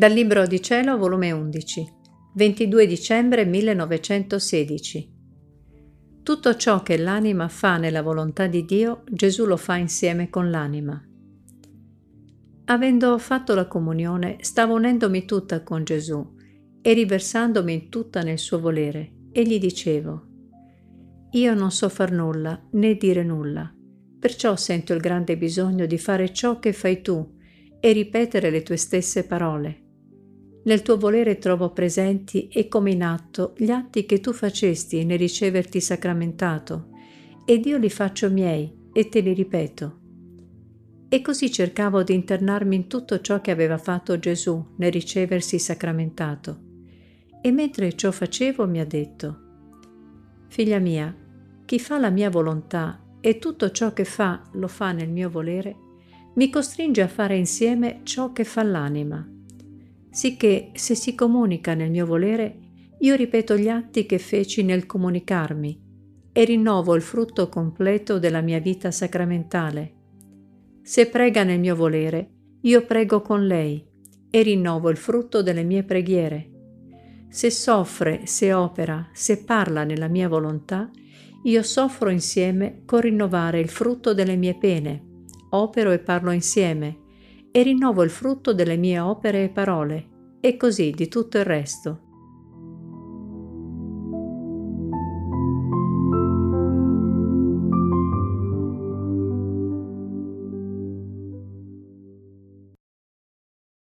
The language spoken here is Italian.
Dal Libro di Cielo, volume 11, 22 dicembre 1916. Tutto ciò che l'anima fa nella volontà di Dio, Gesù lo fa insieme con l'anima. Avendo fatto la comunione, stavo unendomi tutta con Gesù e riversandomi tutta nel suo volere, e gli dicevo, Io non so far nulla né dire nulla, perciò sento il grande bisogno di fare ciò che fai tu, e ripetere le tue stesse parole. Nel tuo volere trovo presenti e come in atto gli atti che tu facesti nel riceverti sacramentato, ed io li faccio miei e te li ripeto. E così cercavo di internarmi in tutto ciò che aveva fatto Gesù nel riceversi sacramentato. E mentre ciò facevo mi ha detto, Figlia mia, chi fa la mia volontà e tutto ciò che fa lo fa nel mio volere, mi costringe a fare insieme ciò che fa l'anima, sicché se si comunica nel mio volere, io ripeto gli atti che feci nel comunicarmi e rinnovo il frutto completo della mia vita sacramentale. Se prega nel mio volere, io prego con lei e rinnovo il frutto delle mie preghiere. Se soffre, se opera, se parla nella mia volontà, io soffro insieme con rinnovare il frutto delle mie pene opero e parlo insieme e rinnovo il frutto delle mie opere e parole, e così di tutto il resto.